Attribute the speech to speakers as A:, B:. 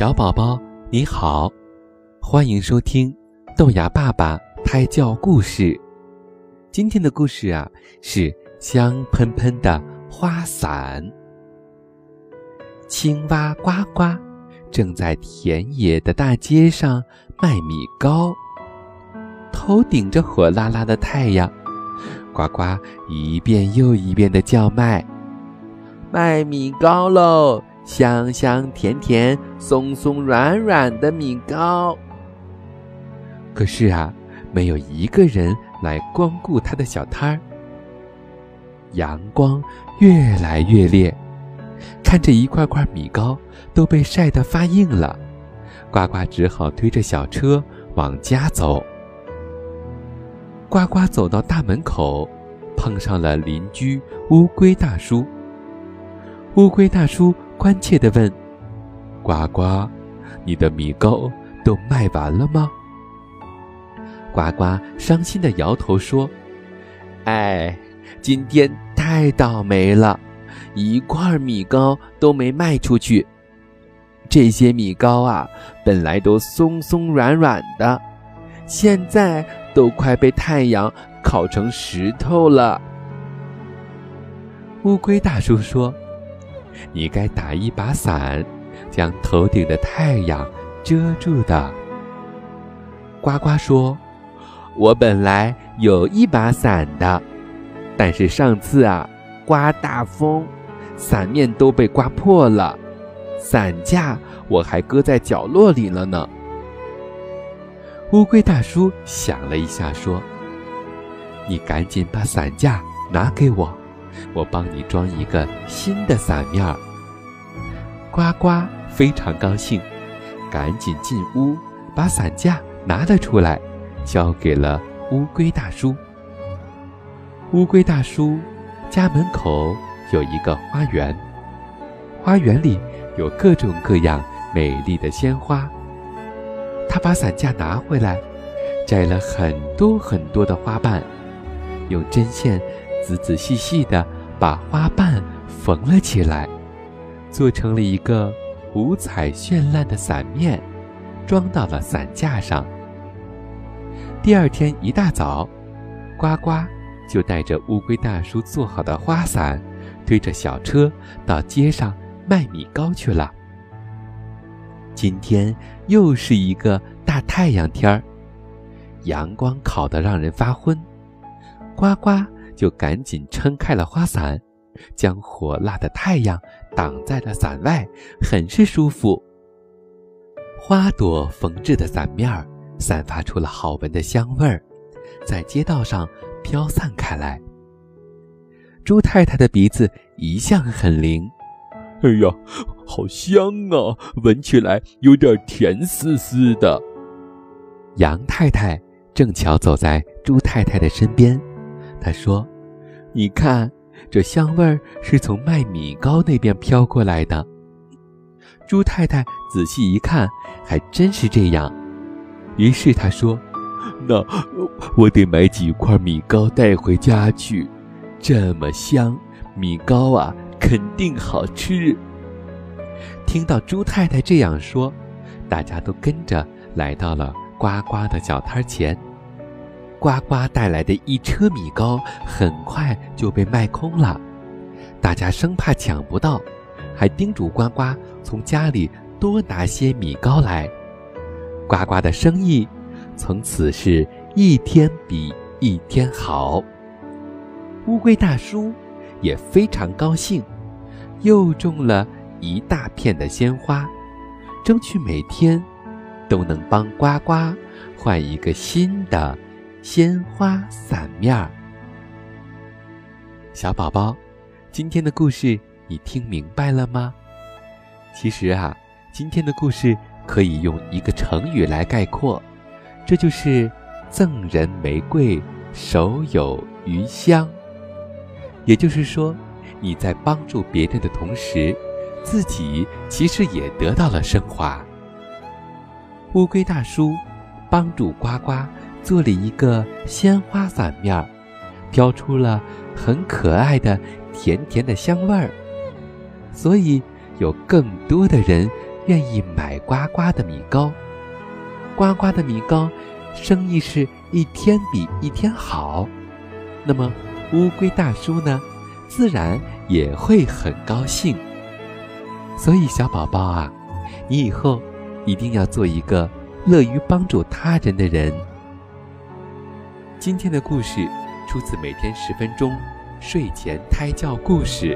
A: 小宝宝你好，欢迎收听豆芽爸爸胎教故事。今天的故事啊是香喷喷的花伞。青蛙呱呱正在田野的大街上卖米糕，头顶着火辣辣的太阳，呱呱一遍又一遍的叫卖：“卖米糕喽！”香香甜甜、松松软软的米糕。可是啊，没有一个人来光顾他的小摊儿。阳光越来越烈，看着一块块米糕都被晒得发硬了，呱呱只好推着小车往家走。呱呱走到大门口，碰上了邻居乌龟大叔。乌龟大叔。关切地问：“呱呱，你的米糕都卖完了吗？”呱呱伤心地摇头说：“哎，今天太倒霉了，一块米糕都没卖出去。这些米糕啊，本来都松松软软的，现在都快被太阳烤成石头了。”乌龟大叔说。你该打一把伞，将头顶的太阳遮住的。呱呱说：“我本来有一把伞的，但是上次啊，刮大风，伞面都被刮破了，伞架我还搁在角落里了呢。”乌龟大叔想了一下，说：“你赶紧把伞架拿给我。”我帮你装一个新的伞面儿。呱呱非常高兴，赶紧进屋把伞架拿了出来，交给了乌龟大叔。乌龟大叔家门口有一个花园，花园里有各种各样美丽的鲜花。他把伞架拿回来，摘了很多很多的花瓣，用针线。仔仔细细地把花瓣缝了起来，做成了一个五彩绚烂的伞面，装到了伞架上。第二天一大早，呱呱就带着乌龟大叔做好的花伞，推着小车到街上卖米糕去了。今天又是一个大太阳天儿，阳光烤得让人发昏，呱呱。就赶紧撑开了花伞，将火辣的太阳挡在了伞外，很是舒服。花朵缝制的伞面散发出了好闻的香味儿，在街道上飘散开来。猪太太的鼻子一向很灵，
B: 哎呀，好香啊，闻起来有点甜丝丝的。
A: 杨太太正巧走在猪太太的身边。她说：“你看，这香味儿是从卖米糕那边飘过来的。”猪太太仔细一看，还真是这样。于是他说：“
B: 那我得买几块米糕带回家去，这么香，米糕啊，肯定好吃。”
A: 听到猪太太这样说，大家都跟着来到了呱呱的小摊前。呱呱带来的一车米糕很快就被卖空了，大家生怕抢不到，还叮嘱呱呱从家里多拿些米糕来。呱呱的生意从此是一天比一天好。乌龟大叔也非常高兴，又种了一大片的鲜花，争取每天都能帮呱呱换一个新的。鲜花伞面儿，小宝宝，今天的故事你听明白了吗？其实啊，今天的故事可以用一个成语来概括，这就是“赠人玫瑰，手有余香”。也就是说，你在帮助别人的同时，自己其实也得到了升华。乌龟大叔帮助呱呱。做了一个鲜花伞面，飘出了很可爱的甜甜的香味儿，所以有更多的人愿意买呱呱的米糕。呱呱的米糕生意是一天比一天好，那么乌龟大叔呢，自然也会很高兴。所以，小宝宝啊，你以后一定要做一个乐于帮助他人的人。今天的故事出自每天十分钟睡前胎教故事。